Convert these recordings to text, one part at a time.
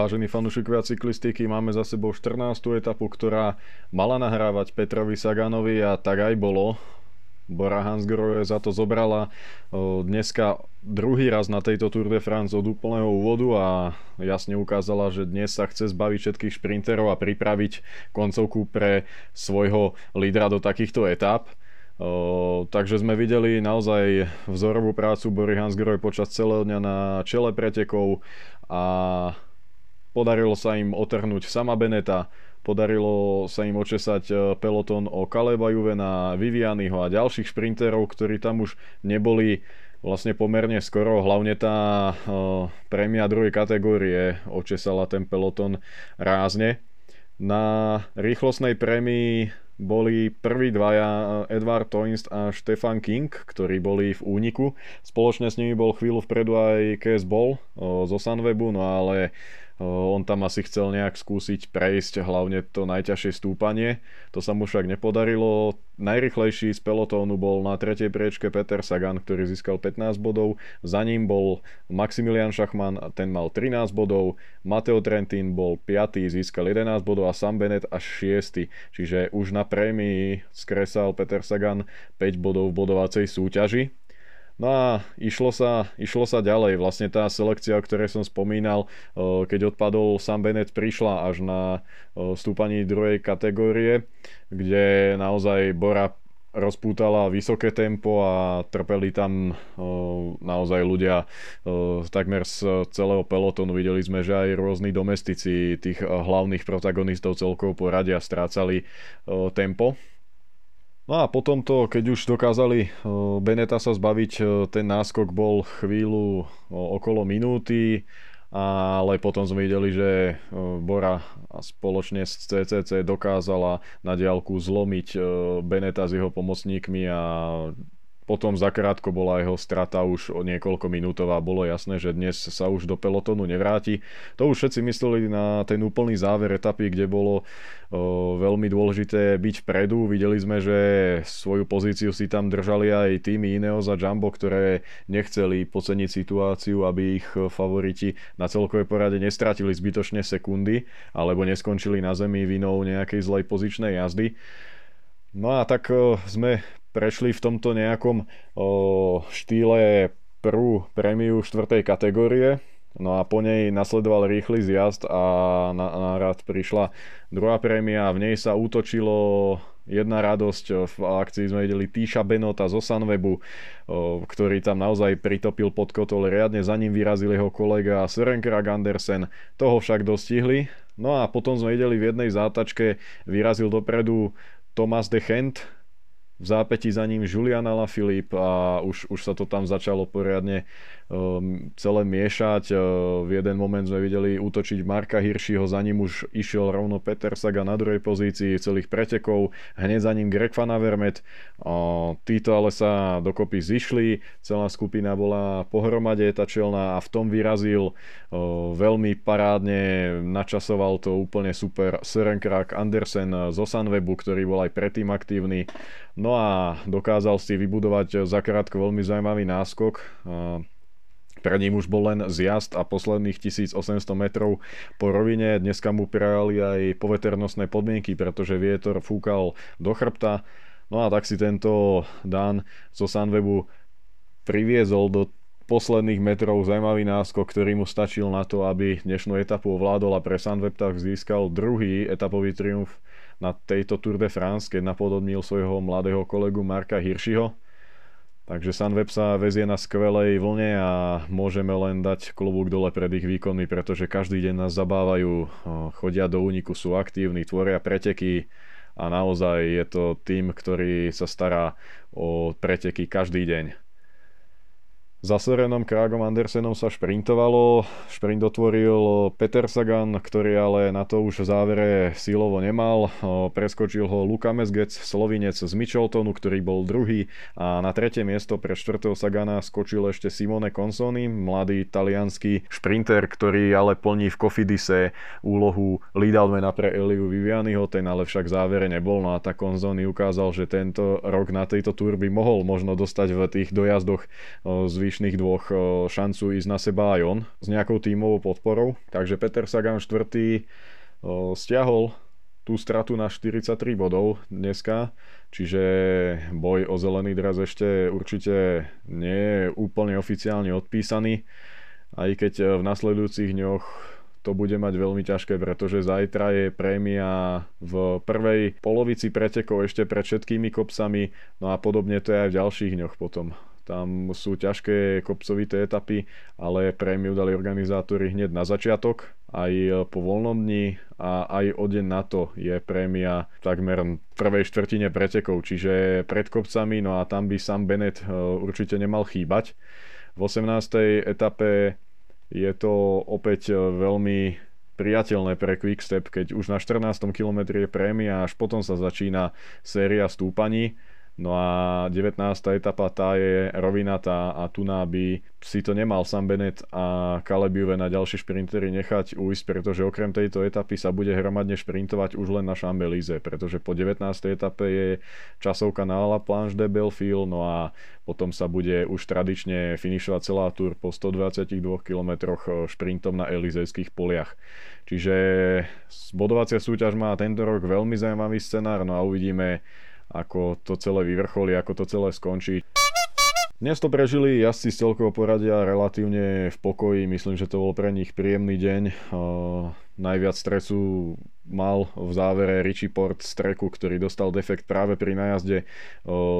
Vážení fanúšikovia cyklistiky, máme za sebou 14. etapu, ktorá mala nahrávať Petrovi Saganovi a tak aj bolo. Bora Hansgrohe za to zobrala dneska druhý raz na tejto Tour de France od úplného úvodu a jasne ukázala, že dnes sa chce zbaviť všetkých šprinterov a pripraviť koncovku pre svojho lídra do takýchto etap. takže sme videli naozaj vzorovú prácu Bory Hansgrohe počas celého dňa na čele pretekov a Podarilo sa im otrhnúť sama Beneta, podarilo sa im očesať e, peloton o Kaleba Juvena, Vivianyho a ďalších šprinterov, ktorí tam už neboli vlastne pomerne skoro, hlavne tá prémia druhej kategórie očesala ten peloton rázne. Na rýchlostnej prémii boli prví dvaja Edward Toinst a Stefan King, ktorí boli v úniku. Spoločne s nimi bol chvíľu vpredu aj Kes Ball uh, zo Sunwebu, no ale on tam asi chcel nejak skúsiť prejsť hlavne to najťažšie stúpanie. To sa mu však nepodarilo. Najrychlejší z pelotónu bol na tretej priečke Peter Sagan, ktorý získal 15 bodov. Za ním bol Maximilian Schachmann, ten mal 13 bodov. Mateo Trentin bol 5, získal 11 bodov a Sam Bennett až 6. Čiže už na prémii skresal Peter Sagan 5 bodov v bodovacej súťaži. No a išlo sa, išlo sa ďalej. Vlastne tá selekcia, o ktorej som spomínal, keď odpadol Sam Bennett, prišla až na stúpaní druhej kategórie, kde naozaj Bora rozpútala vysoké tempo a trpeli tam naozaj ľudia takmer z celého pelotonu. Videli sme, že aj rôzni domestici tých hlavných protagonistov celkovo poradia strácali tempo No a potom to, keď už dokázali Beneta sa zbaviť, ten náskok bol chvíľu okolo minúty, ale potom sme videli, že Bora spoločne s CCC dokázala na diálku zlomiť Beneta s jeho pomocníkmi a potom zakrátko bola jeho strata už o niekoľko minútová. Bolo jasné, že dnes sa už do pelotonu nevráti. To už všetci mysleli na ten úplný záver etapy, kde bolo o, veľmi dôležité byť vpredu. Videli sme, že svoju pozíciu si tam držali aj týmy Ineos a Jumbo, ktoré nechceli poceniť situáciu, aby ich favoriti na celkovej porade nestratili zbytočne sekundy alebo neskončili na zemi vinou nejakej zlej pozičnej jazdy. No a tak sme prešli v tomto nejakom o, štýle prvú prémiu štvrtej kategórie, No a po nej nasledoval rýchly zjazd a na, na rad prišla druhá prémia. V nej sa útočilo jedna radosť. V akcii sme videli Tíša Benota zo Sunwebu, ktorý tam naozaj pritopil pod kotol. Riadne za ním vyrazil jeho kolega Søren Krag Andersen. Toho však dostihli. No a potom sme videli v jednej zátačke vyrazil dopredu Thomas de Gent, v zápäti za ním Julian Alaphilippe a už, už sa to tam začalo poriadne celé miešať. Uh, v jeden moment sme videli útočiť Marka Hiršiho, za ním už išiel rovno Peter Saga na druhej pozícii celých pretekov, hneď za ním Greg Van Avermaet. Uh, títo ale sa dokopy zišli, celá skupina bola pohromade etačelná a v tom vyrazil uh, veľmi parádne, načasoval to úplne super Søren Krak Andersen zo Sunwebu, ktorý bol aj predtým aktívny. No a dokázal si vybudovať zakrátko veľmi zaujímavý náskok. Pre ním už bol len zjazd a posledných 1800 metrov po rovine. Dneska mu prijali aj poveternostné podmienky, pretože vietor fúkal do chrbta. No a tak si tento Dan zo Sunwebu priviezol do posledných metrov zaujímavý náskok, ktorý mu stačil na to, aby dnešnú etapu ovládol a pre Sunweb tak získal druhý etapový triumf na tejto Tour de France, keď napodobnil svojho mladého kolegu Marka Hirschiho. Takže Sunweb sa vezie na skvelej vlne a môžeme len dať klobúk dole pred ich výkonmi, pretože každý deň nás zabávajú, chodia do úniku, sú aktívni, tvoria preteky a naozaj je to tým, ktorý sa stará o preteky každý deň. Za Sorenom Krágom Andersenom sa šprintovalo. Šprint otvoril Peter Sagan, ktorý ale na to už v závere sílovo nemal. Preskočil ho Luka Mesgec, Slovinec z Micheltonu, ktorý bol druhý. A na tretie miesto pre štvrtého Sagana skočil ešte Simone Consoni, mladý talianský šprinter, ktorý ale plní v Kofidise úlohu leadalmana pre Eliu Vivianiho, ten ale však v závere nebol. No a tá Consoni ukázal, že tento rok na tejto túr by mohol možno dostať v tých dojazdoch zvýšených zvyšných dvoch šancu ísť na seba aj on s nejakou tímovou podporou. Takže Peter Sagan 4. stiahol tú stratu na 43 bodov dneska, čiže boj o zelený dres ešte určite nie je úplne oficiálne odpísaný, aj keď v nasledujúcich dňoch to bude mať veľmi ťažké, pretože zajtra je prémia v prvej polovici pretekov ešte pred všetkými kopcami, no a podobne to je aj v ďalších dňoch potom. Tam sú ťažké kopcovité etapy, ale prémiu dali organizátori hneď na začiatok, aj po voľnom dni a aj o deň na to je prémia takmer v prvej štvrtine pretekov, čiže pred kopcami, no a tam by Sam Bennett e, určite nemal chýbať. V 18. etape je to opäť e, veľmi priateľné pre Quickstep, keď už na 14. kilometri je prémia, až potom sa začína séria stúpaní No a 19. etapa tá je rovinatá a tu by si to nemal Sam Bennett a Caleb Juve na ďalší šprintery nechať ujsť, pretože okrem tejto etapy sa bude hromadne šprintovať už len na Chambelize, pretože po 19. etape je časovka na La Planche de Belfil, no a potom sa bude už tradične finišovať celá túr po 122 km šprintom na Elizejských poliach. Čiže bodovacia súťaž má tento rok veľmi zaujímavý scenár, no a uvidíme, ako to celé vyvrcholí, ako to celé skončí. Dnes to prežili jazdci z celkového poradia relatívne v pokoji, myslím, že to bol pre nich príjemný deň. Uh, najviac stresu mal v závere Richie Port z treku, ktorý dostal defekt práve pri najazde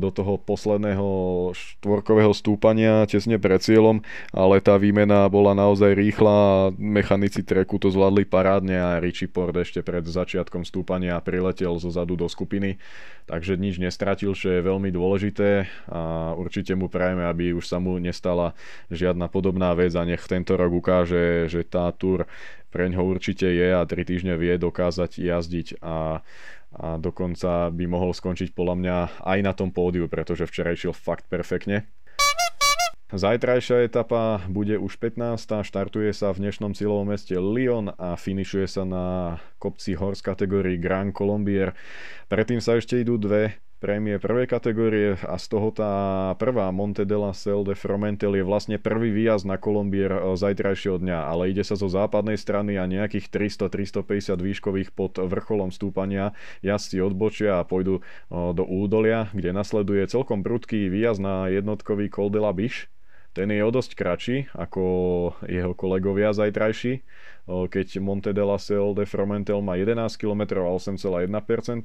do toho posledného štvorkového stúpania tesne pred cieľom, ale tá výmena bola naozaj rýchla a mechanici treku to zvládli parádne a Richie Port ešte pred začiatkom stúpania priletel zo zadu do skupiny, takže nič nestratil, čo je veľmi dôležité a určite mu prajeme, aby už sa mu nestala žiadna podobná vec a nech tento rok ukáže, že tá tur pre ňoho určite je a 3 týždne vie dokázať jazdiť a, a dokonca by mohol skončiť podľa mňa aj na tom pódiu, pretože včera išiel fakt perfektne. Zajtrajšia etapa bude už 15. Štartuje sa v dnešnom cieľovom meste Lyon a finišuje sa na kopci hor kategórii Grand Colombier. Predtým sa ešte idú dve prémie prvej kategórie a z toho tá prvá Monte de la Sel de Fromentel je vlastne prvý výjazd na Kolombier e, zajtrajšieho dňa, ale ide sa zo západnej strany a nejakých 300-350 výškových pod vrcholom stúpania jazdci odbočia a pôjdu e, do údolia, kde nasleduje celkom prudký výjazd na jednotkový Col de la Biche ten je o dosť kratší ako jeho kolegovia zajtrajší, keď Monte de la Sel de Fromentel má 11 km a 8,1%,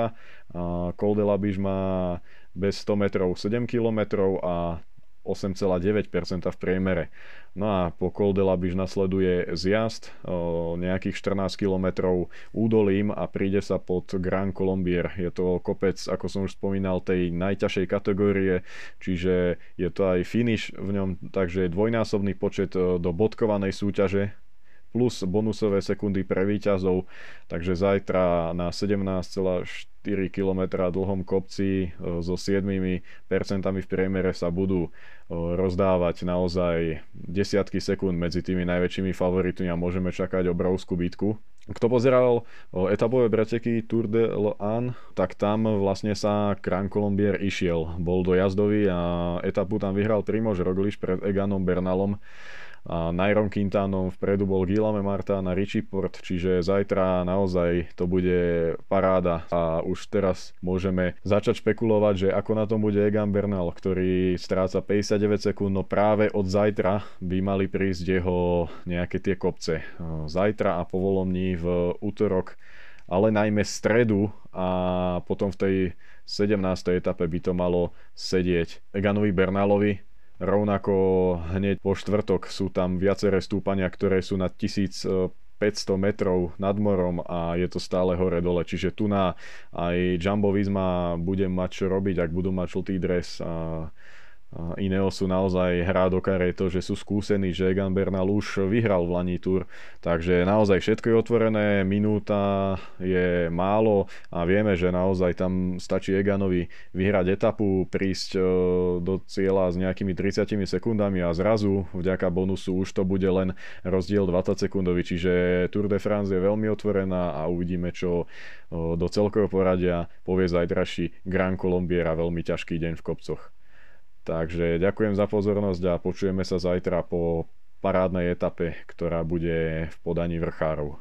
a Col de la Biche má bez 100 metrov 7 km a 8,9% v priemere. No a po Col de la Biche nasleduje zjazd o nejakých 14 km údolím a príde sa pod Grand Colombier. Je to kopec, ako som už spomínal, tej najťažšej kategórie, čiže je to aj finish v ňom, takže dvojnásobný počet do bodkovanej súťaže plus bonusové sekundy pre výťazov, takže zajtra na 17,4 km dlhom kopci e, so 7% v priemere sa budú e, rozdávať naozaj desiatky sekúnd medzi tými najväčšími favoritmi a môžeme čakať obrovskú bitku. Kto pozeral e, etapové preteky Tour de l'An, tak tam vlastne sa Kran Colombier išiel. Bol dojazdový a etapu tam vyhral Primož Roglič pred Eganom Bernalom a Nairom Quintanom, vpredu bol Guillaume Marta na Richie Port, čiže zajtra naozaj to bude paráda a už teraz môžeme začať špekulovať, že ako na tom bude Egan Bernal, ktorý stráca 59 sekúnd, no práve od zajtra by mali prísť jeho nejaké tie kopce. Zajtra a povolomní v útorok ale najmä stredu a potom v tej 17. etape by to malo sedieť Eganovi Bernalovi, Rovnako hneď po štvrtok sú tam viaceré stúpania, ktoré sú na 1500 metrov nad morom a je to stále hore-dole. Čiže tu na aj Jumbo Visma bude mať čo robiť, ak budú mať žltý dres a Ineosu naozaj hrá do to, že sú skúsení, že Egan Bernal už vyhral v Lani Tour, takže naozaj všetko je otvorené, minúta je málo a vieme, že naozaj tam stačí Eganovi vyhrať etapu, prísť e, do cieľa s nejakými 30 sekundami a zrazu vďaka bonusu už to bude len rozdiel 20 sekundový, čiže Tour de France je veľmi otvorená a uvidíme, čo e, do celkového poradia povie zajtraší Grand Colombier a veľmi ťažký deň v kopcoch. Takže ďakujem za pozornosť a počujeme sa zajtra po parádnej etape, ktorá bude v podaní vrchárov.